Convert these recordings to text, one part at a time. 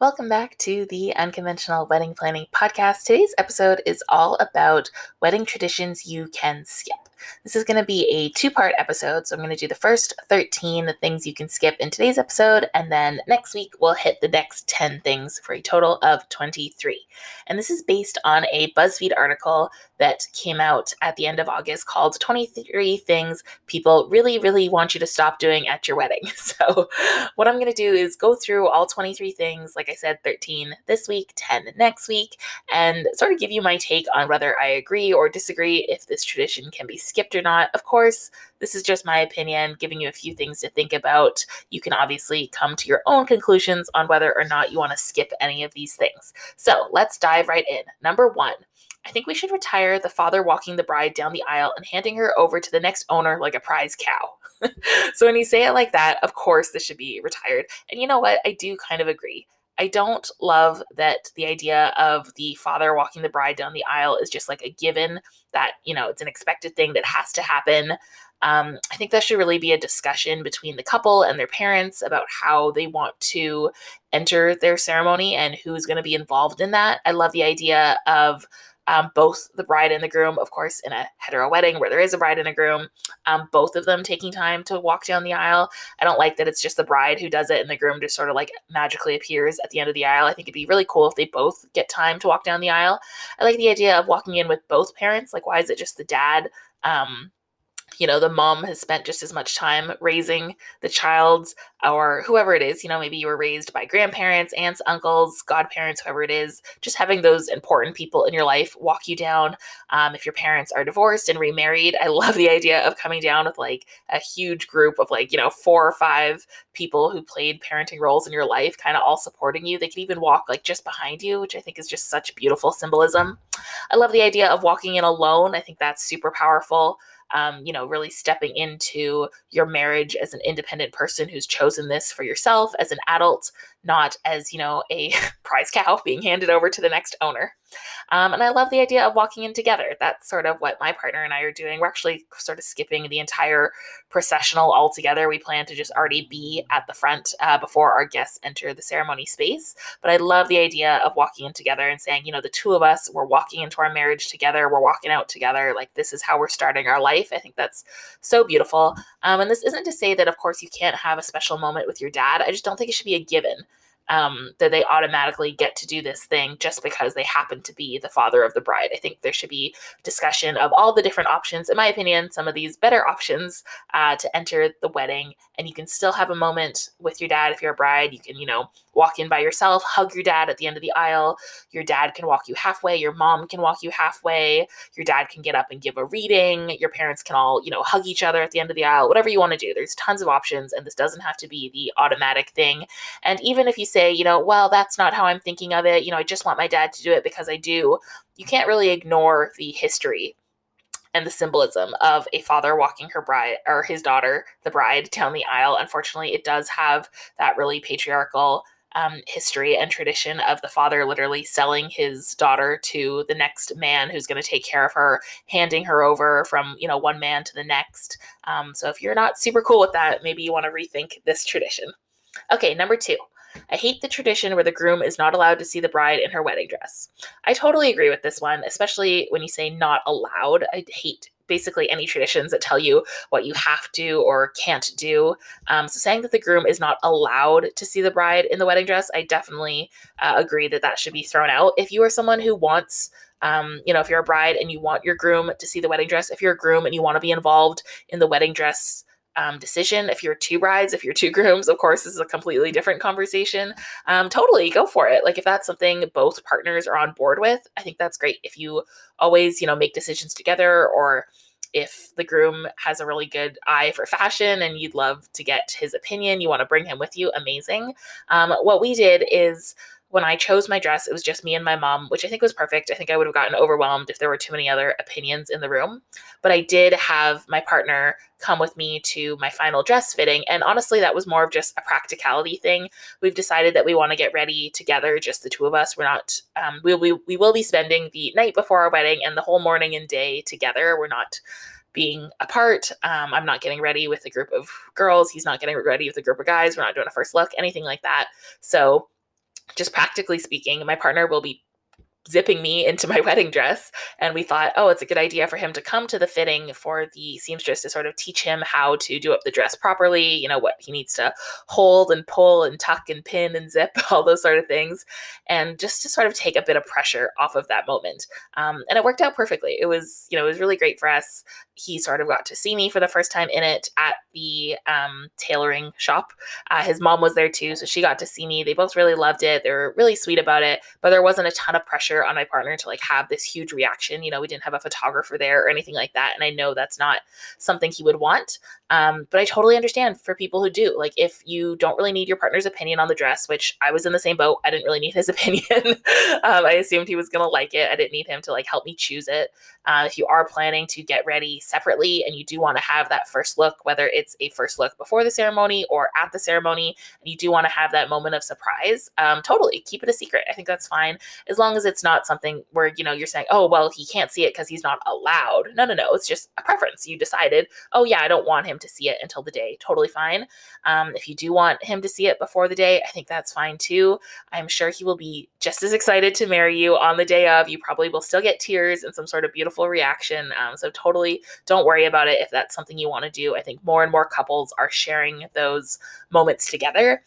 Welcome back to the Unconventional Wedding Planning Podcast. Today's episode is all about wedding traditions you can skip. This is going to be a two part episode. So I'm going to do the first 13 the things you can skip in today's episode. And then next week, we'll hit the next 10 things for a total of 23. And this is based on a BuzzFeed article that came out at the end of August called 23 Things People Really, Really Want You to Stop Doing at Your Wedding. So, what I'm going to do is go through all 23 things, like I said, 13 this week, 10 next week, and sort of give you my take on whether I agree or disagree if this tradition can be skipped or not. Of course, this is just my opinion, giving you a few things to think about. You can obviously come to your own conclusions on whether or not you want to skip any of these things. So let's dive right in. Number one, I think we should retire the father walking the bride down the aisle and handing her over to the next owner like a prize cow. so when you say it like that, of course this should be retired. And you know what? I do kind of agree. I don't love that the idea of the father walking the bride down the aisle is just like a given that, you know, it's an expected thing that has to happen. Um, I think that should really be a discussion between the couple and their parents about how they want to enter their ceremony and who's going to be involved in that. I love the idea of um, both the bride and the groom, of course, in a hetero wedding where there is a bride and a groom, um, both of them taking time to walk down the aisle. I don't like that it's just the bride who does it and the groom just sort of like magically appears at the end of the aisle. I think it'd be really cool if they both get time to walk down the aisle. I like the idea of walking in with both parents. Like, why is it just the dad? Um, you know the mom has spent just as much time raising the child or whoever it is you know maybe you were raised by grandparents aunts uncles godparents whoever it is just having those important people in your life walk you down. Um, if your parents are divorced and remarried i love the idea of coming down with like a huge group of like you know four or five people who played parenting roles in your life kind of all supporting you. They can even walk like just behind you which i think is just such beautiful symbolism. I love the idea of walking in alone. I think that's super powerful um, you know, really stepping into your marriage as an independent person who's chosen this for yourself as an adult, not as, you know, a prize cow being handed over to the next owner. Um, and I love the idea of walking in together. That's sort of what my partner and I are doing. We're actually sort of skipping the entire processional altogether. We plan to just already be at the front uh, before our guests enter the ceremony space. But I love the idea of walking in together and saying, you know, the two of us, we're walking into our marriage together, we're walking out together. Like, this is how we're starting our life. I think that's so beautiful. Um, and this isn't to say that, of course, you can't have a special moment with your dad. I just don't think it should be a given um, that they automatically get to do this thing just because they happen to be the father of the bride. I think there should be discussion of all the different options. In my opinion, some of these better options uh, to enter the wedding, and you can still have a moment with your dad if you're a bride. You can, you know, walk in by yourself, hug your dad at the end of the aisle. Your dad can walk you halfway. Your mom can walk you halfway. Your dad can get up and give a reading. Your parents can all, you know, hug each other at the end of the aisle. Whatever you want to do. There's tons of options, and this doesn't have to be the automatic thing. And even if you say you know, well, that's not how I'm thinking of it. You know, I just want my dad to do it because I do. You can't really ignore the history and the symbolism of a father walking her bride or his daughter, the bride, down the aisle. Unfortunately, it does have that really patriarchal um, history and tradition of the father literally selling his daughter to the next man who's going to take care of her, handing her over from you know one man to the next. Um, so if you're not super cool with that, maybe you want to rethink this tradition. Okay, number two. I hate the tradition where the groom is not allowed to see the bride in her wedding dress. I totally agree with this one, especially when you say not allowed. I hate basically any traditions that tell you what you have to or can't do. Um, so saying that the groom is not allowed to see the bride in the wedding dress, I definitely uh, agree that that should be thrown out. If you are someone who wants um, you know, if you're a bride and you want your groom to see the wedding dress, if you're a groom and you want to be involved in the wedding dress um, decision. If you're two brides, if you're two grooms, of course, this is a completely different conversation. Um, totally go for it. Like if that's something both partners are on board with, I think that's great. If you always, you know, make decisions together or if the groom has a really good eye for fashion and you'd love to get his opinion, you want to bring him with you, amazing. Um, what we did is when I chose my dress, it was just me and my mom, which I think was perfect. I think I would have gotten overwhelmed if there were too many other opinions in the room. But I did have my partner come with me to my final dress fitting. And honestly, that was more of just a practicality thing. We've decided that we want to get ready together, just the two of us. We're not, um, we, we, we will be spending the night before our wedding and the whole morning and day together. We're not being apart. Um, I'm not getting ready with a group of girls. He's not getting ready with a group of guys. We're not doing a first look, anything like that. So just practically speaking, my partner will be zipping me into my wedding dress. And we thought, oh, it's a good idea for him to come to the fitting for the seamstress to sort of teach him how to do up the dress properly, you know, what he needs to hold and pull and tuck and pin and zip, all those sort of things. And just to sort of take a bit of pressure off of that moment. Um, and it worked out perfectly. It was, you know, it was really great for us. He sort of got to see me for the first time in it at the um, tailoring shop. Uh, his mom was there too, so she got to see me. They both really loved it. They were really sweet about it, but there wasn't a ton of pressure on my partner to like have this huge reaction. You know, we didn't have a photographer there or anything like that. And I know that's not something he would want. Um, but I totally understand for people who do. Like, if you don't really need your partner's opinion on the dress, which I was in the same boat, I didn't really need his opinion. um, I assumed he was going to like it. I didn't need him to like help me choose it. Uh, if you are planning to get ready separately and you do want to have that first look, whether it's a first look before the ceremony or at the ceremony, and you do want to have that moment of surprise, um, totally keep it a secret. I think that's fine as long as it's not something where you know you're saying, oh well, he can't see it because he's not allowed. No, no, no. It's just a preference. You decided, oh yeah, I don't want him to see it until the day. Totally fine. Um, if you do want him to see it before the day, I think that's fine too. I'm sure he will be just as excited to marry you on the day of. You probably will still get tears and some sort of beautiful reaction. Um, so totally don't worry about it if that's something you want to do. I think more and more couples are sharing those moments together.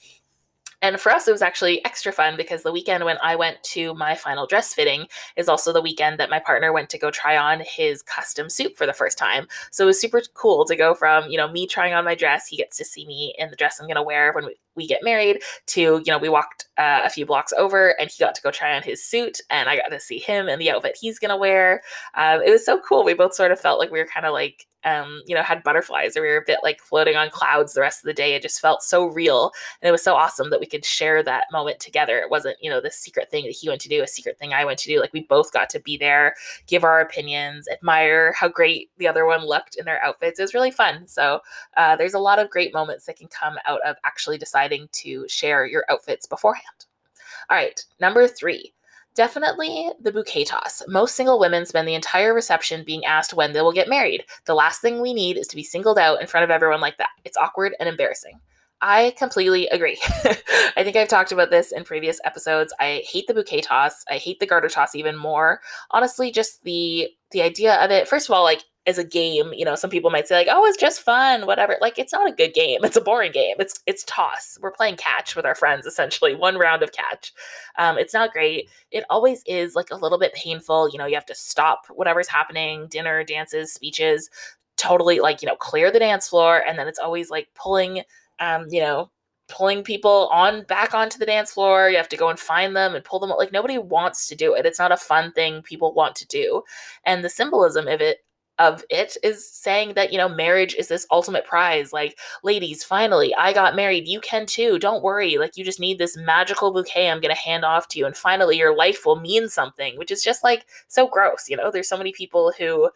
And for us, it was actually extra fun because the weekend when I went to my final dress fitting is also the weekend that my partner went to go try on his custom suit for the first time. So it was super cool to go from, you know, me trying on my dress, he gets to see me in the dress I'm going to wear when we, we get married, to, you know, we walked uh, a few blocks over and he got to go try on his suit and I got to see him and the outfit he's going to wear. Um, it was so cool. We both sort of felt like we were kind of like um, you know, had butterflies or we were a bit like floating on clouds the rest of the day. It just felt so real. And it was so awesome that we could share that moment together. It wasn't, you know, the secret thing that he went to do, a secret thing I went to do. Like we both got to be there, give our opinions, admire how great the other one looked in their outfits. It was really fun. So uh, there's a lot of great moments that can come out of actually deciding to share your outfits beforehand. All right, number three Definitely the bouquet toss. Most single women spend the entire reception being asked when they will get married. The last thing we need is to be singled out in front of everyone like that. It's awkward and embarrassing. I completely agree. I think I've talked about this in previous episodes. I hate the bouquet toss. I hate the garter toss even more. Honestly, just the the idea of it. First of all, like as a game, you know, some people might say like, "Oh, it's just fun, whatever." Like it's not a good game. It's a boring game. It's it's toss. We're playing catch with our friends essentially, one round of catch. Um, it's not great. It always is like a little bit painful. You know, you have to stop whatever's happening, dinner, dances, speeches, totally like you know clear the dance floor, and then it's always like pulling, um, you know, pulling people on back onto the dance floor. You have to go and find them and pull them. Like nobody wants to do it. It's not a fun thing people want to do, and the symbolism of it of it is saying that you know marriage is this ultimate prize like ladies finally i got married you can too don't worry like you just need this magical bouquet i'm going to hand off to you and finally your life will mean something which is just like so gross you know? There's so many people who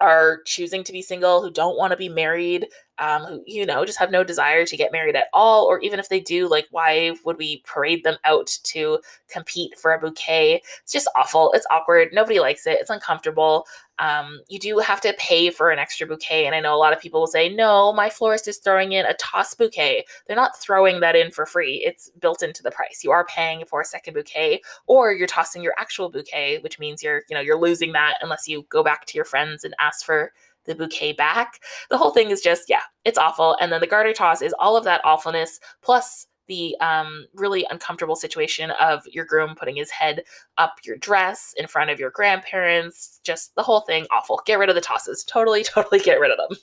are choosing to be single who don't want to be married um, who you know just have no desire to get married at all or even if they do like why would we parade them out to compete for a bouquet? It's just awful it's awkward nobody likes it it's uncomfortable um, you do have to pay for an extra bouquet and i know a lot of people will say no my florist is throwing in a toss bouquet they're not throwing that in for free it's built into the price you are paying for a second bouquet or you're tossing your actual bouquet which means you're you know you're losing that unless you go back to your friends and ask for the bouquet back. The whole thing is just, yeah, it's awful. And then the garter toss is all of that awfulness plus the um, really uncomfortable situation of your groom putting his head up your dress in front of your grandparents. Just the whole thing awful. Get rid of the tosses. Totally, totally get rid of them.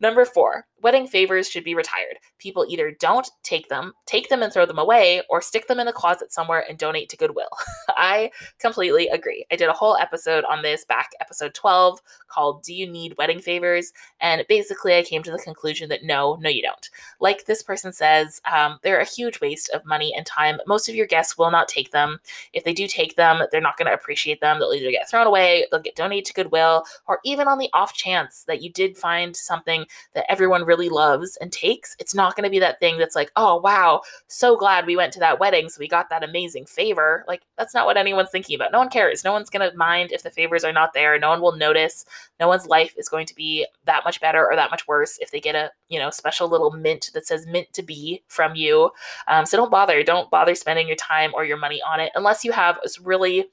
Number four, wedding favors should be retired. People either don't take them, take them and throw them away, or stick them in a closet somewhere and donate to Goodwill. I completely agree. I did a whole episode on this back, episode 12, called Do You Need Wedding Favors? And basically, I came to the conclusion that no, no, you don't. Like this person says, um, they're a huge waste of money and time. Most of your guests will not take them. If they do take them, they're not going to appreciate them. They'll either get thrown away, they'll get donated to Goodwill, or even on the off chance that you did find something that everyone really loves and takes, it's not going to be that thing that's like, oh, wow, so glad we went to that wedding. So we got that amazing favor. Like, that's not what anyone's thinking about. No one cares. No one's going to mind if the favors are not there. No one will notice. No one's life is going to be that much better or that much worse if they get a, you know, special little mint that says mint to be from you. Um, so don't bother. Don't bother spending your time or your money on it unless you have a really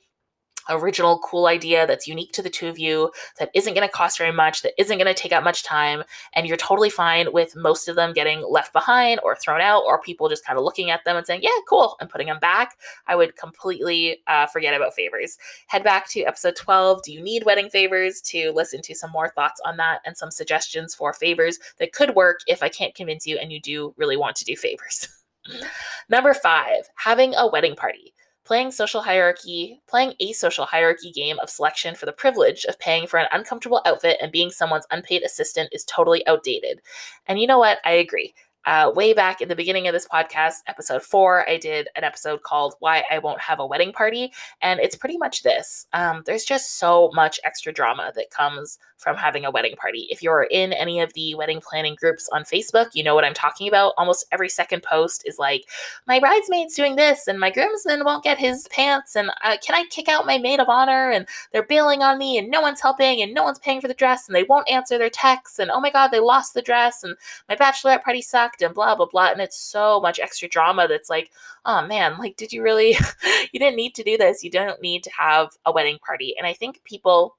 original cool idea that's unique to the two of you that isn't going to cost very much that isn't going to take up much time and you're totally fine with most of them getting left behind or thrown out or people just kind of looking at them and saying yeah cool and putting them back i would completely uh, forget about favors. Head back to episode 12 do you need wedding favors? to listen to some more thoughts on that and some suggestions for favors that could work if i can't convince you and you do really want to do favors. Number five, having a wedding party playing social hierarchy, playing a social hierarchy game of selection for the privilege of paying for an uncomfortable outfit and being someone's unpaid assistant is totally outdated. And you know what? I agree. Uh, way back in the beginning of this podcast, episode four, I did an episode called Why I Won't Have a Wedding Party. And it's pretty much this. Um, there's just so much extra drama that comes from having a wedding party. If you're in any of the wedding planning groups on Facebook, you know what I'm talking about. Almost every second post is like, my bridesmaid's doing this, and my groomsman won't get his pants, and uh, can I kick out my maid of honor? And they're bailing on me, and no one's helping, and no one's paying for the dress, and they won't answer their texts, and oh my God, they lost the dress, and my bachelorette party and blah, blah, blah. And it's so much extra drama that's like, oh man, like, did you really, you didn't need to do this. You don't need to have a wedding party. And I think people,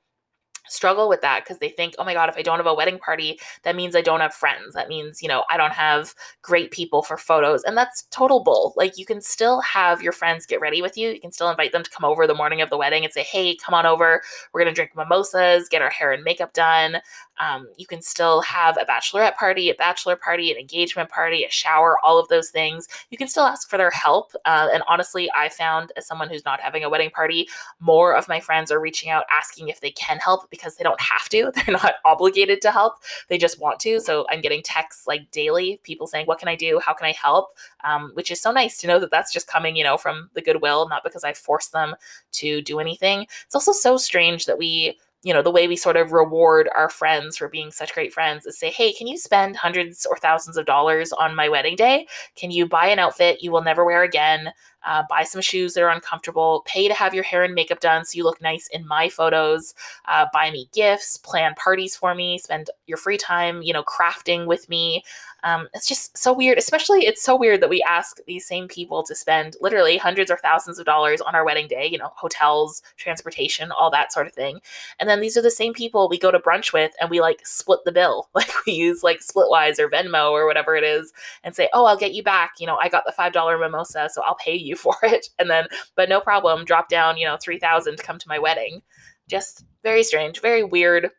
struggle with that because they think, oh my God, if I don't have a wedding party, that means I don't have friends. That means, you know, I don't have great people for photos. And that's total bull. Like, you can still have your friends get ready with you. You can still invite them to come over the morning of the wedding and say, hey, come on over. We're going to drink mimosas, get our hair and makeup done. Um, you can still have a bachelorette party, a bachelor party, an engagement party, a shower, all of those things. You can still ask for their help. Uh, and honestly, I found as someone who's not having a wedding party, more of my friends are reaching out asking if they can help because they don't have to. They're not obligated to help. They just want to. So I'm getting texts like daily, people saying, What can I do? How can I help? Um, which is so nice to know that that's just coming, you know, from the goodwill, not because I forced them to do anything. It's also so strange that we you know, the way we sort of reward our friends for being such great friends is say, hey, can you spend hundreds or thousands of dollars on my wedding day? Can you buy an outfit you will never wear again? Uh, buy some shoes that are uncomfortable, pay to have your hair and makeup done so you look nice in my photos, uh, buy me gifts, plan parties for me, spend your free time, you know, crafting with me. Um, it's just so weird. Especially, it's so weird that we ask these same people to spend literally hundreds or thousands of dollars on our wedding day, you know, hotels, transportation, all that sort of thing. And then these are the same people we go to brunch with and we like split the bill. Like we use like Splitwise or Venmo or whatever it is and say, oh, I'll get you back. You know, I got the $5 mimosa, so I'll pay you for it. And then, but no problem, drop down, you know, 3000 to come to my wedding. Just very strange, very weird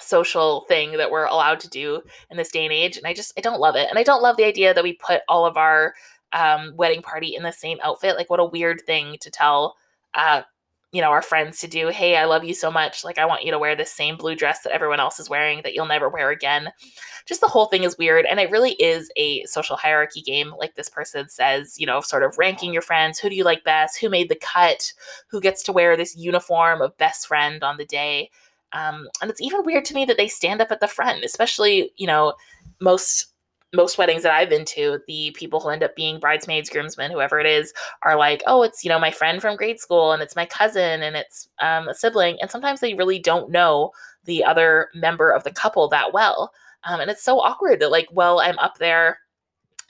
social thing that we're allowed to do in this day and age and i just i don't love it and i don't love the idea that we put all of our um, wedding party in the same outfit like what a weird thing to tell uh, you know our friends to do hey i love you so much. Like i want you to wear the same blue dress that everyone else is wearing that you'll never wear again. Just the whole thing is weird and it really is a social hierarchy game like this person says you know sort of ranking your friends who do you like best who made the cut who gets to wear this uniform of best friend on the day. Um, and it's even weird to me that they stand up at the front, especially, you know, most most weddings that I've been to, the people who end up being bridesmaids, groomsmen, whoever it is, are like, oh, it's, you know, my friend from grade school and it's my cousin and it's um, a sibling. And sometimes they really don't know the other member of the couple that well. Um, and it's so awkward that, like, well, I'm up there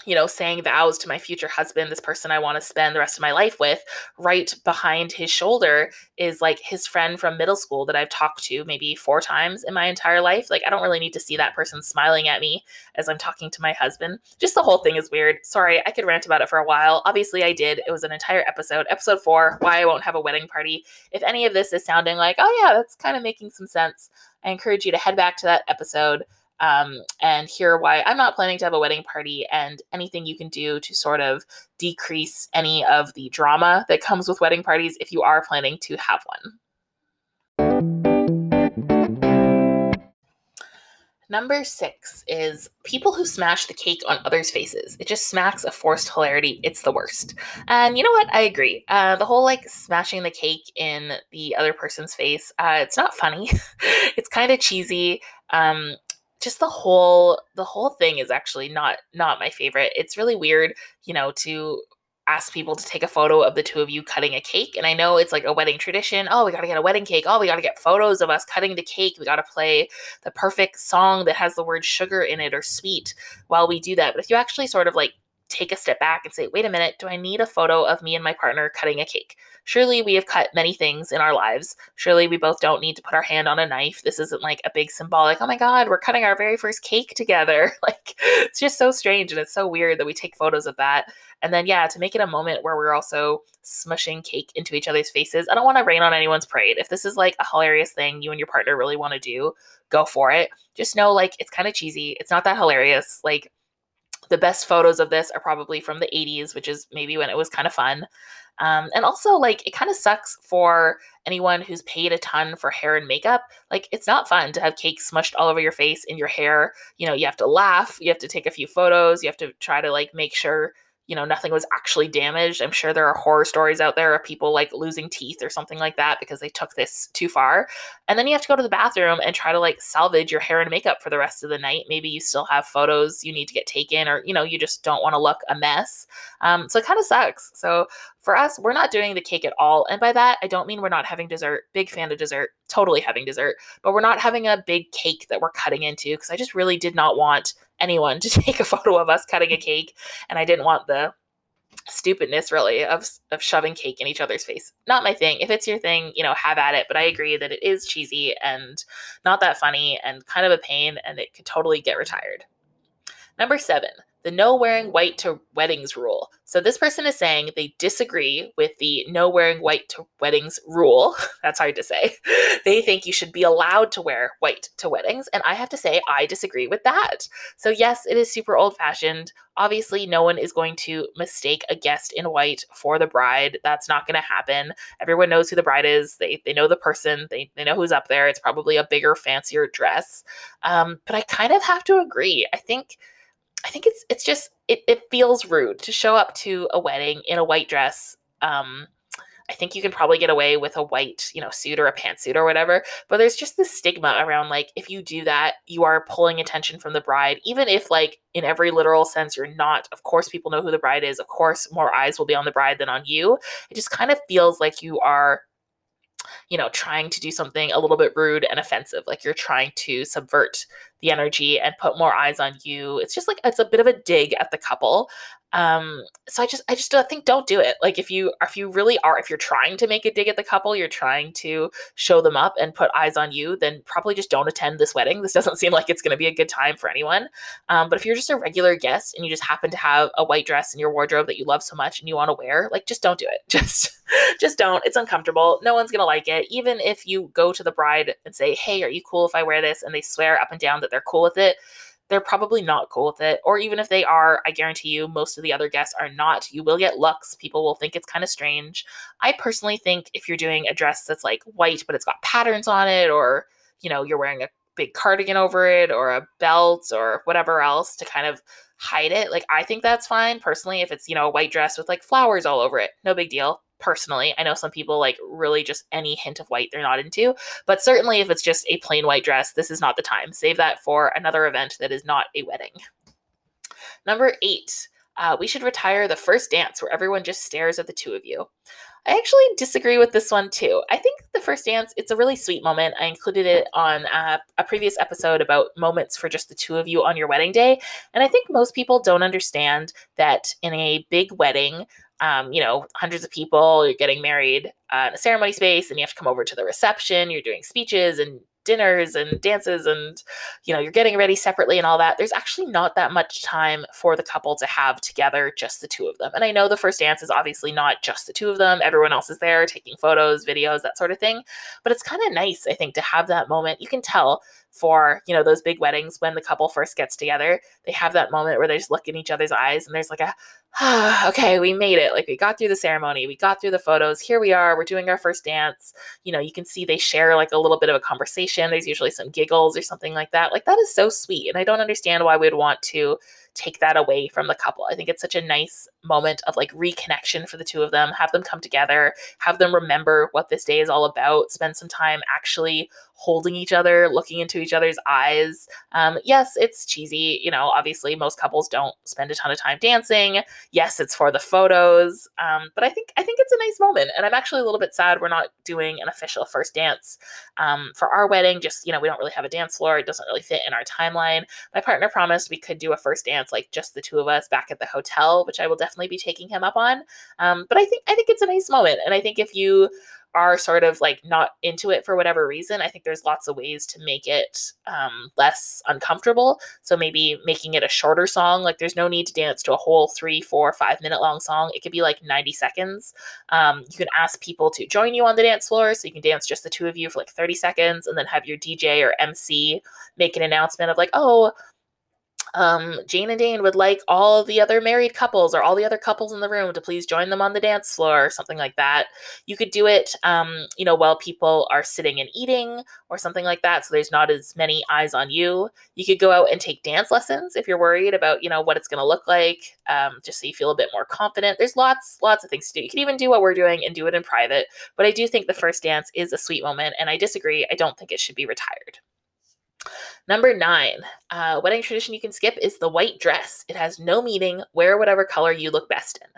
you know, saying vows to my future husband, this person I want to spend the rest of my life with, right behind his shoulder is like his friend from middle school that I've talked to maybe four times in my entire life. Like, I don't really need to see that person smiling at me as I'm talking to my husband. Just the whole thing is weird. Sorry, I could rant about it for a while. Obviously, I did. It was an entire episode, episode four, Why I Won't Have a Wedding Party. If any of this is sounding like, oh, yeah, that's kind of making some sense, I encourage you to head back to that episode um, and hear why I'm not planning to have a wedding party and anything you can do to sort of decrease any of the drama that comes with wedding parties if you are planning to have one. Number six is people who smash the cake on others' faces. It just smacks of forced hilarity. It's the worst. And you know what? I agree. Uh, the whole like smashing the cake in the other person's face, uh, it's not funny. it's kind of cheesy. Um, just the whole the whole thing is actually not not my favorite. It's really weird, you know, to ask people to take a photo of the two of you cutting a cake. And I know it's like a wedding tradition. Oh, we got to get a wedding cake. Oh, we got to get photos of us cutting the cake. We got to play the perfect song that has the word sugar in it or sweet while we do that. But if you actually sort of like take a step back and say, wait a minute, do I need a photo of me and my partner cutting a cake? Surely we have cut many things in our lives. Surely we both don't need to put our hand on a knife. This isn't like a big symbolic, oh my God, we're cutting our very first cake together. like, it's just so strange and it's so weird that we take photos of that. And then, yeah, to make it a moment where we're also smushing cake into each other's faces. I don't want to rain on anyone's parade. If this is like a hilarious thing you and your partner really want to do, go for it. Just know, like, it's kind of cheesy. It's not that hilarious. Like, the best photos of this are probably from the 80s, which is maybe when it was kind of fun. Um, and also, like, it kind of sucks for anyone who's paid a ton for hair and makeup. Like, it's not fun to have cake smushed all over your face in your hair. You know, you have to laugh, you have to take a few photos, you have to try to, like, make sure you know nothing was actually damaged. I'm sure there are horror stories out there of people like losing teeth or something like that because they took this too far. And then you have to go to the bathroom and try to like salvage your hair and makeup for the rest of the night. Maybe you still have photos you need to get taken or you know you just don't want to look a mess. Um, so it kind of sucks. So for us we're not doing the cake at all. And by that i don't mean we're not having dessert. Big fan of dessert. Totally having dessert. But we're not having a big cake that we're cutting into because i just really did not want anyone to take a photo of us cutting a cake and I didn't want the stupidness really of of shoving cake in each other's face. Not my thing. If it's your thing, you know, have at it, but I agree that it is cheesy and not that funny and kind of a pain and it could totally get retired. Number 7 the no wearing white to weddings rule. So this person is saying they disagree with the no wearing white to weddings rule. That's hard to say. They think you should be allowed to wear white to weddings. And I have to say, I disagree with that. So, yes, it is super old fashioned. Obviously, no one is going to mistake a guest in white for the bride. That's not going to happen. Everyone knows who the bride is. They, they know the person, they, they know who's up there. It's probably a bigger, fancier dress. Um, but I kind of have to agree. I think I think it's it's just it, it feels rude to show up to a wedding in a white dress. Um, I think you can probably get away with a white, you know, suit or a pantsuit or whatever. But there's just this stigma around like if you do that, you are pulling attention from the bride, even if like in every literal sense you're not. Of course, people know who the bride is. Of course, more eyes will be on the bride than on you. It just kind of feels like you are you know, trying to do something a little bit rude and offensive. Like you're trying to subvert the energy and put more eyes on you. It's just like it's a bit of a dig at the couple. Um, so I just I just don't think don't do it. Like if you if you really are if you're trying to make a dig at the couple, you're trying to show them up and put eyes on you, then probably just don't attend this wedding. This doesn't seem like it's going to be a good time for anyone. Um, but if you're just a regular guest and you just happen to have a white dress in your wardrobe that you love so much and you want to wear, like just don't do it. Just just don't. It's uncomfortable. No one's going to like it. Even if you go to the bride and say, "Hey, are you cool if I wear this?" and they swear up and down that they're cool with it they're probably not cool with it. Or even if they are, I guarantee you, most of the other guests are not. You will get looks. People will think it's kind of strange. I personally think if you're doing a dress that's like white, but it's got patterns on it, or, you know, you're wearing a big cardigan over it, or a belt, or whatever else to kind of hide it, like, I think that's fine. Personally, if it's, you know, a white dress with like flowers all over it, no big deal personally. I know some people like really just any hint of white they're not into, but certainly if it's just a plain white dress, this is not the time. Save that for another event that is not a wedding. Number eight, uh, we should retire the first dance where everyone just stares at the two of you. I actually disagree with this one too. I think the first dance, it's a really sweet moment. I included it on a previous episode about moments for just the two of you on your wedding day. And I think most people don't understand that in a big wedding, um, you know, hundreds of people, you're getting married uh, in a ceremony space, and you have to come over to the reception, you're doing speeches and dinners and dances and you know you're getting ready separately and all that there's actually not that much time for the couple to have together just the two of them. And i know the first dance is obviously not just the two of them everyone else is there taking photos videos that sort of thing but it's kind of nice i think to have that moment. You can tell for, you know, those big weddings when the couple first gets together. They have that moment where they just look in each other's eyes and there's like a, ah, okay, we made it. Like we got through the ceremony, we got through the photos. Here we are. We're doing our first dance. You know, you can see they share like a little bit of a conversation. There's usually some giggles or something like that. Like that is so sweet. And I don't understand why we'd want to take that away from the couple. I think it's such a nice moment of like reconnection for the two of them, have them come together, have them remember what this day is all about, spend some time actually holding each other, looking into each other's eyes. Um, yes, it's cheesy. You know, obviously, most couples don't spend a ton of time dancing. Yes, it's for the photos, um, but I think I think it's a nice moment, and I'm actually a little bit sad we're not doing an official first dance um, for our wedding. Just you know, we don't really have a dance floor; it doesn't really fit in our timeline. My partner promised we could do a first dance, like just the two of us, back at the hotel, which I will definitely be taking him up on. Um, but I think I think it's a nice moment, and I think if you are sort of like not into it for whatever reason, I think there's lots of ways to make it um, less uncomfortable. So maybe making it a shorter song. Like there's no need to dance to a whole three, four, five minute long song. It could be like 90 seconds. Um, you can ask people to join you on the dance floor. So you can dance just the two of you for like 30 seconds and then have your DJ or MC make an announcement of like, oh, um, Jane and Dane would like all the other married couples or all the other couples in the room to please join them on the dance floor or something like that. You could do it, um, you know, while people are sitting and eating or something like that. So there's not as many eyes on you. You could go out and take dance lessons if you're worried about, you know, what it's going to look like, um, just so you feel a bit more confident. There's lots, lots of things to do. You can even do what we're doing and do it in private. But I do think the first dance is a sweet moment, and I disagree. I don't think it should be retired. Number nine, uh, wedding tradition you can skip is the white dress. It has no meaning. Wear whatever color you look best in.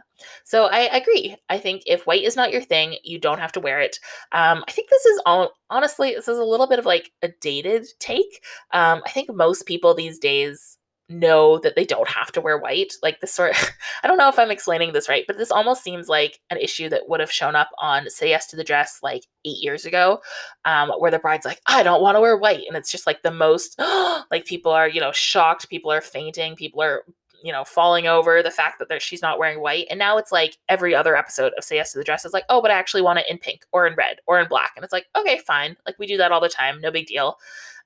So I agree. I think if white is not your thing, you don't have to wear it. Um, I think this is all honestly, this is a little bit of like a dated take. Um, I think most people these days know that they don't have to wear white. Like this sort I don't know if I'm explaining this right, but this almost seems like an issue that would have shown up on Say Yes to the Dress like eight years ago, um, where the bride's like, I don't want to wear white. And it's just like the most like people are, you know, shocked, people are fainting, people are you know, falling over the fact that she's not wearing white. And now it's like every other episode of Say Yes to the Dress is like, oh, but I actually want it in pink or in red or in black. And it's like, okay, fine. Like we do that all the time. No big deal.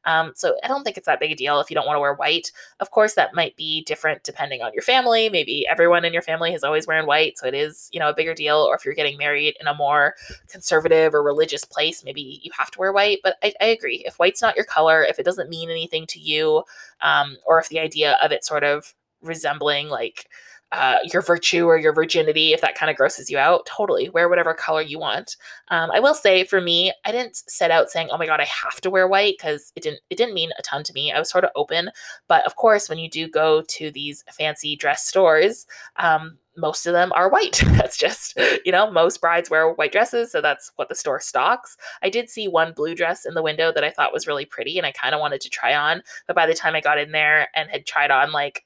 Um, so I don't think it's that big a deal if you don't want to wear white. Of course, that might be different depending on your family. Maybe everyone in your family is always wearing white, so it is, you know, a bigger deal. Or if you're getting married in a more conservative or religious place, maybe you have to wear white. But I, I agree. If white's not your color, if it doesn't mean anything to you, um, or if the idea of it sort of resembling like uh, your virtue or your virginity, if that kind of grosses you out, totally wear whatever color you want. Um, I will say for me, I didn't set out saying, "Oh my god, I have to wear white" because it didn't it didn't mean a ton to me. I was sort of open, but of course, when you do go to these fancy dress stores, um, most of them are white. that's just, you know, most brides wear white dresses, so that's what the store stocks. I did see one blue dress in the window that I thought was really pretty and I kind of wanted to try on, but by the time I got in there and had tried on like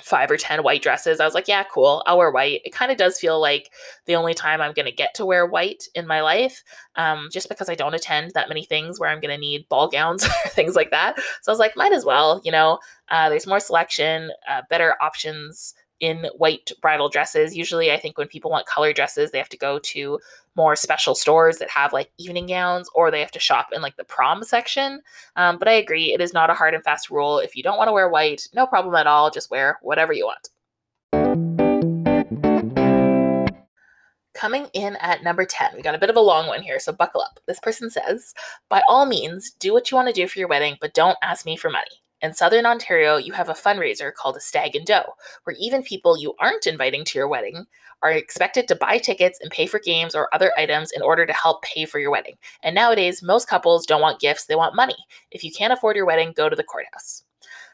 five or 10 white dresses. I was like, yeah, cool, I'll wear white. It kind of does feel like the only time I'm going to get to wear white in my life, um, just because I don't attend that many things where I'm going to need ball gowns or things like that. So I was like, might as well, you know, uh, there's more selection, uh, better options in white bridal dresses. Usually, I think when people want color dresses, they have to go to more special stores that have like evening gowns or they have to shop in like the prom section. Um, but I agree, it is not a hard and fast rule. If you don't want to wear white, no problem at all. Just wear whatever you want. Coming in at number 10, we got a bit of a long one here, so buckle up. This person says, By all means, do what you want to do for your wedding, but don't ask me for money. In Southern Ontario, you have a fundraiser called a Stag and Doe, where even people you aren't inviting to your wedding are expected to buy tickets and pay for games or other items in order to help pay for your wedding. And nowadays, most couples don't want gifts, they want money. If you can't afford your wedding, go to the courthouse.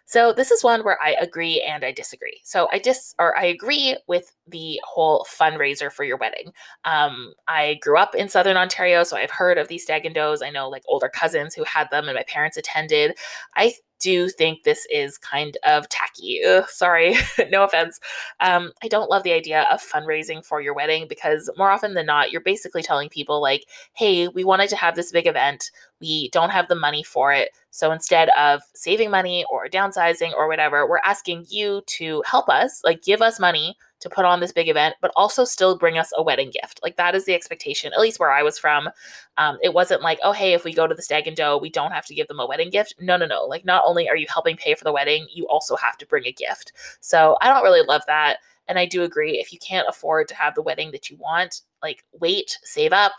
So this is one where I agree and I disagree. So I dis or I agree with the whole fundraiser for your wedding. Um, I grew up in Southern Ontario, so I've heard of these stag and does. I know like older cousins who had them, and my parents attended. I do think this is kind of tacky. Ugh, sorry, no offense. Um, I don't love the idea of fundraising for your wedding because more often than not, you're basically telling people, like, hey, we wanted to have this big event. We don't have the money for it. So instead of saving money or downsizing or whatever, we're asking you to help us, like, give us money to put on this big event, but also still bring us a wedding gift. Like that is the expectation, at least where I was from. Um, it wasn't like, oh, hey, if we go to the stag and doe, we don't have to give them a wedding gift. No, no, no. Like not only are you helping pay for the wedding, you also have to bring a gift. So I don't really love that. And I do agree if you can't afford to have the wedding that you want, like wait, save up,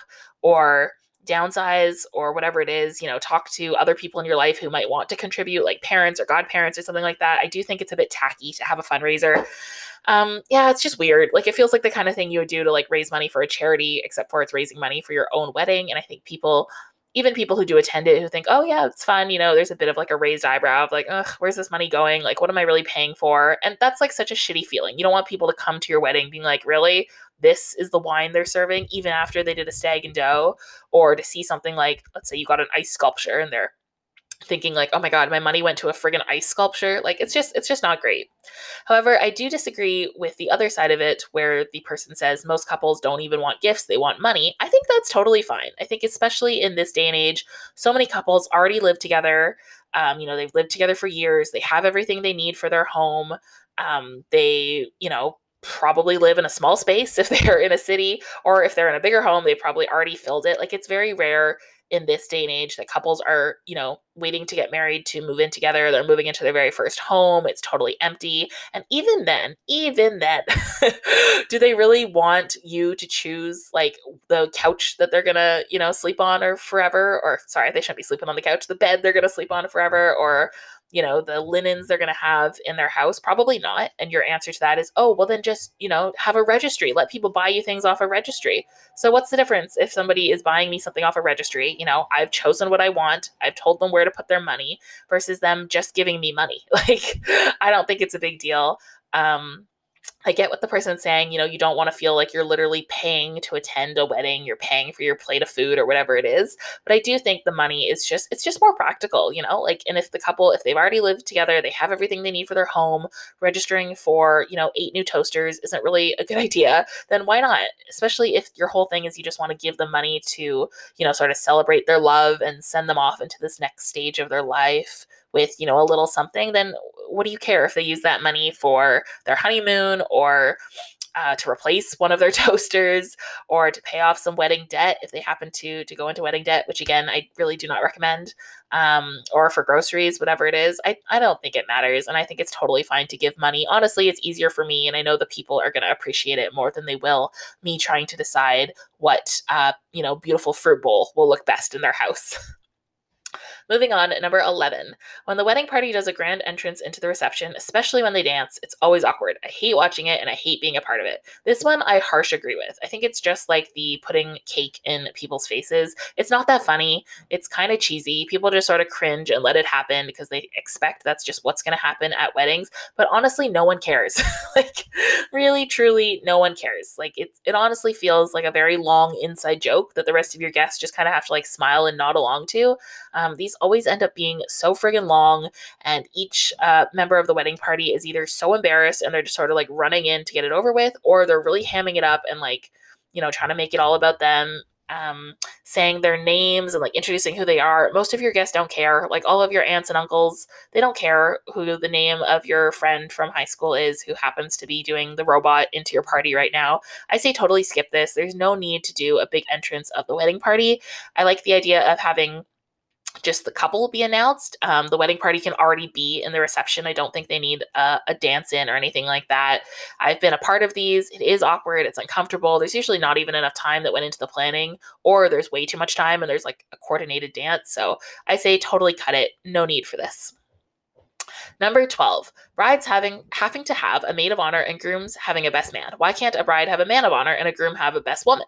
or downsize or whatever it is, you know, talk to other people in your life who might want to contribute, like parents or godparents or something like that. I do think it's a bit tacky to have a fundraiser. Um, yeah, it's just weird. Like it feels like the kind of thing you would do to like raise money for a charity, except for it's raising money for your own wedding. And I think people even people who do attend it who think, oh yeah, it's fun, you know, there's a bit of like a raised eyebrow of like, ugh, where's this money going? Like, what am I really paying for? And that's like such a shitty feeling. You don't want people to come to your wedding being like, really? This is the wine they're serving, even after they did a stag and doe, or to see something like, let's say you got an ice sculpture and they're thinking like oh my god my money went to a friggin ice sculpture. Like it's just it's just not great. However i do disagree with the other side of it where the person says most couples don't even want gifts they want money. I think that's totally fine. I think especially in this day and age so many couples already live together. Um, you know they've lived together for years. They have everything they need for their home. Um, they you know probably live in a small space if they're in a city or if they're in a bigger home they probably already filled it like it's very rare in this day and age that couples are, you know, waiting to get married to move in together. They're moving into their very first home. It's totally empty. And even then, even then, do they really want you to choose like the couch that they're to, you know, sleep on or forever? Or sorry, they shouldn't be sleeping on the couch, the bed they're to sleep on forever or you know, the linens they're going to have in their house? Probably not. And your answer to that is, oh, well, then just, you know, have a registry. Let people buy you things off a registry. So, what's the difference if somebody is buying me something off a registry? You know, I've chosen what I want, I've told them where to put their money versus them just giving me money. Like, I don't think it's a big deal. Um, I get what the person's saying. You know, you don't want to feel like you're literally paying to attend a wedding, you're paying for your plate of food or whatever it is. But I do think the money is just, it's just more practical, you know? Like, and if the couple, if they've already lived together, they have everything they need for their home, registering for, you know, eight new toasters isn't really a good idea, then why not? Especially if your whole thing is you just want to give them money to, you know, sort of celebrate their love and send them off into this next stage of their life with, you know, a little something, then what do you care if they use that money for their honeymoon or uh, to replace one of their toasters or to pay off some wedding debt if they happen to to go into wedding debt which again i really do not recommend um, or for groceries whatever it is. I, I don't think it matters and i think it's totally fine to give money. Honestly it's easier for me and i know the people are going to appreciate it more than they will me trying to decide what uh, you know beautiful fruit bowl will look best in their house Moving on, number 11. When the wedding party does a grand entrance into the reception, especially when they dance, it's always awkward. I hate watching it and I hate being a part of it. This one I harsh agree with. I think it's just like the putting cake in people's faces. It's not that funny. It's kind of cheesy. People just sort of cringe and let it happen because they expect that's just what's going to happen at weddings. But honestly, no one cares. like, really, truly, no one cares. Like, it, it honestly feels like a very long inside joke that the rest of your guests just kind of have to like smile and nod along to. Um, these always end up being so friggin' long, and each uh, member of the wedding party is either so embarrassed and they're just sort of like running in to get it over with, or they're really hamming it up and like, you know, trying to make it all about them um, saying their names and like introducing who they are. Most of your guests don't care. Like all of your aunts and uncles, they don't care who the name of your friend from high school is who happens to be doing the robot into your party right now. I say totally skip this. There's no need to do a big entrance of the wedding party. I like the idea of having just the couple will be announced. Um, the wedding party can already be in the reception. I don't think they need a, a dance in or anything like that. I've been a part of these. It is awkward. It's uncomfortable. There's usually not even enough time that went into the planning, or there's way too much time and there's like a coordinated dance. So I say totally cut it. No need for this. Number 12, brides having having to have a maid of honor and grooms having a best man. Why can't a bride have a man of honor and a groom have a best woman?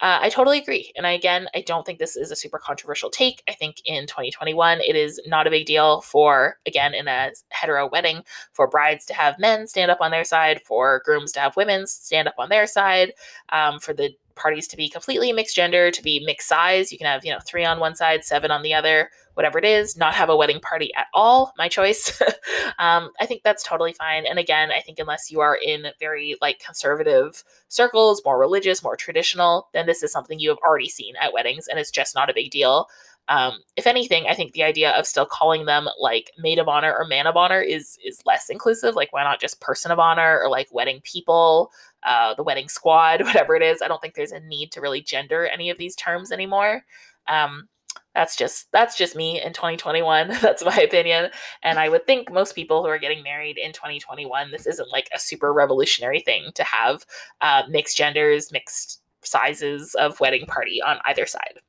Uh, I totally agree. And I, again, I don't think this is a super controversial take. I think in 2021, it is not a big deal for, again, in a hetero wedding, for brides to have men stand up on their side, for grooms to have women stand up on their side, um, for the parties to be completely mixed gender, to be mixed size. You can have, you know, three on one side, seven on the other, whatever it is, not have a wedding party at all, my choice. um, I think that's totally fine. And again, I think unless you are in very like conservative circles, more religious, more traditional, then this is something you have already seen at weddings and it's just not a big deal. Um, if anything, I think the idea of still calling them like maid of honor or man of honor is is less inclusive. Like, why not just person of honor or like wedding people, uh, the wedding squad, whatever it is? I don't think there's a need to really gender any of these terms anymore. Um, that's just that's just me in 2021 that's my opinion and i would think most people who are getting married in 2021 this isn't like a super revolutionary thing to have uh, mixed genders mixed sizes of wedding party on either side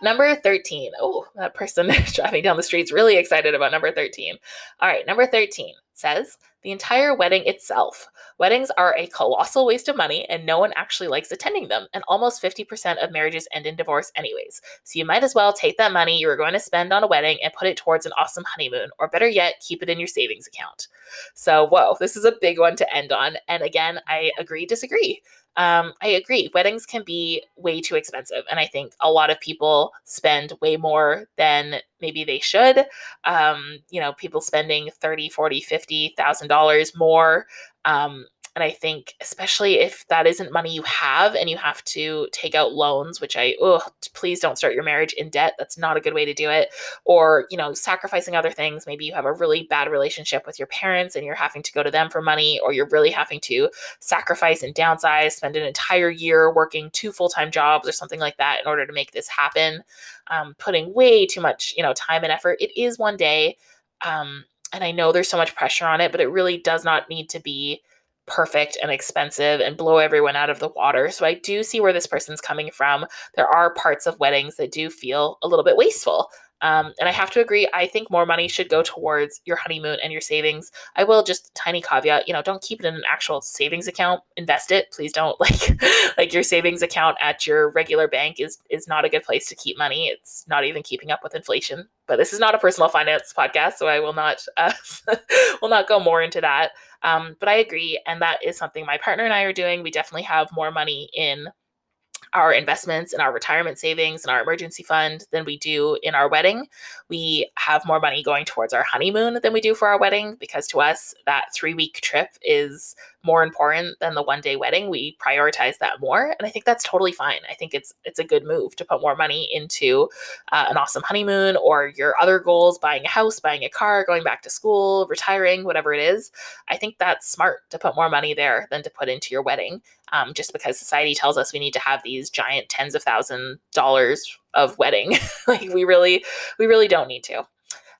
Number 13. Oh, that person driving down the street's really excited about number 13. All right, number 13 says the entire wedding itself. Weddings are a colossal waste of money and no one actually likes attending them. And almost 50% of marriages end in divorce, anyways. So you might as well take that money you were going to spend on a wedding and put it towards an awesome honeymoon, or better yet, keep it in your savings account. So, whoa, this is a big one to end on. And again, I agree, disagree um, I agree. Weddings can be way too expensive. And I think a lot of people spend way more than maybe they should. Um, you know, people spending 30, 40, 50,000 dollars more um, and I think, especially if that isn't money you have and you have to take out loans, which I, oh, please don't start your marriage in debt. That's not a good way to do it. Or, you know, sacrificing other things. Maybe you have a really bad relationship with your parents and you're having to go to them for money, or you're really having to sacrifice and downsize, spend an entire year working two full time jobs or something like that in order to make this happen. Um, putting way too much, you know, time and effort. It is one day. Um, and I know there's so much pressure on it, but it really does not need to be perfect and expensive and blow everyone out of the water. So I do see where this person's coming from. There are parts of weddings that do feel a little bit wasteful. Um, and I have to agree, I think more money should go towards your honeymoon and your savings. I will just tiny caveat, you know, don't keep it in an actual savings account. Invest it. Please don't like like your savings account at your regular bank is is not a good place to keep money. It's not even keeping up with inflation. But this is not a personal finance podcast, so I will not uh, will not go more into that. Um, but I agree, and that is something my partner and I are doing. We definitely have more money in our investments and our retirement savings and our emergency fund than we do in our wedding. We have more money going towards our honeymoon than we do for our wedding because to us, that three week trip is more important than the one day wedding. We prioritize that more, and I think that's totally fine. I think it's it's a good move to put more money into uh, an awesome honeymoon or your other goals, buying a house, buying a car, going back to school, retiring, whatever it is. I think that's smart to put more money there than to put into your wedding. Um, just because society tells us we need to have these giant tens of thousand dollars of wedding, like we really, we really don't need to.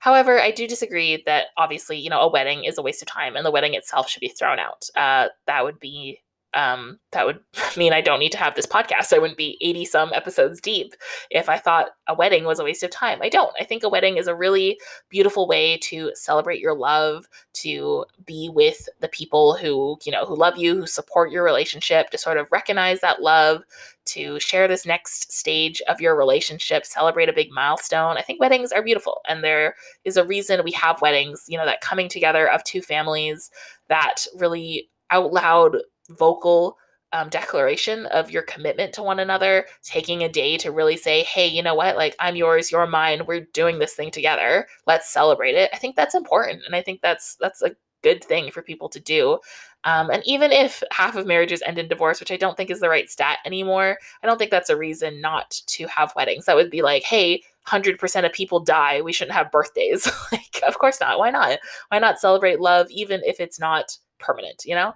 However, I do disagree that obviously, you know, a wedding is a waste of time and the wedding itself should be thrown out. Uh, that would be um, that would mean I don't need to have this podcast. I wouldn't be 80 some episodes deep if I thought a wedding was a waste of time. I don't. I think a wedding is a really beautiful way to celebrate your love, to be with the people who, you know, who love you, who support your relationship, to sort of recognize that love, to share this next stage of your relationship, celebrate a big milestone. I think weddings are beautiful. And there is a reason we have weddings, you know, that coming together of two families that really out loud vocal um, declaration of your commitment to one another, taking a day to really say, hey, you know what? Like, I'm yours, you're mine. We're doing this thing together. Let's celebrate it. I think that's important. And I think that's that's a good thing for people to do. Um, and even if half of marriages end in divorce, which I don't think is the right stat anymore, I don't think that's a reason not to have weddings. That would be like, hey, 100% of people die. We shouldn't have birthdays. like, of course not. Why not? Why not celebrate love, even if it's not permanent, you know?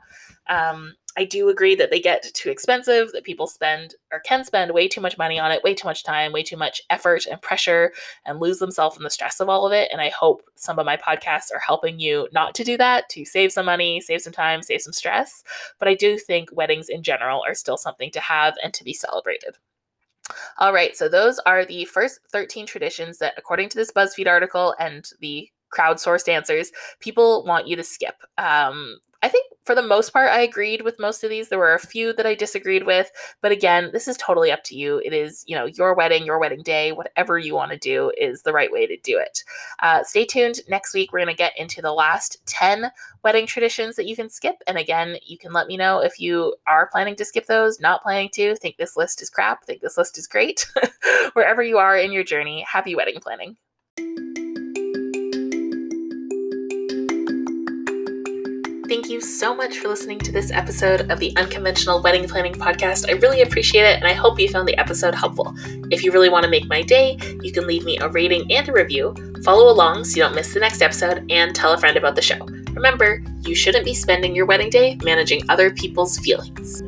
Um, I do agree that they get too expensive, that people spend or can spend way too much money on it, way too much time, way too much effort and pressure, and lose themselves in the stress of all of it. And I hope some of my podcasts are helping you not to do that, to save some money, save some time, save some stress. But I do think weddings in general are still something to have and to be celebrated. All right, so those are the first 13 traditions that, according to this BuzzFeed article and the crowdsourced answers, people want you to skip. Um, I think for the most part, I agreed with most of these. There were a few that I disagreed with, but again, this is totally up to you. It is, you know, your wedding, your wedding day, whatever you want to do is the right way to do it. Uh, stay tuned. Next week, we're going to get into the last 10 wedding traditions that you can skip. And again, you can let me know if you are planning to skip those, not planning to, think this list is crap, think this list is great. Wherever you are in your journey, happy wedding planning. Thank you so much for listening to this episode of the Unconventional Wedding Planning Podcast. I really appreciate it, and I hope you found the episode helpful. If you really want to make my day, you can leave me a rating and a review, follow along so you don't miss the next episode, and tell a friend about the show. Remember, you shouldn't be spending your wedding day managing other people's feelings.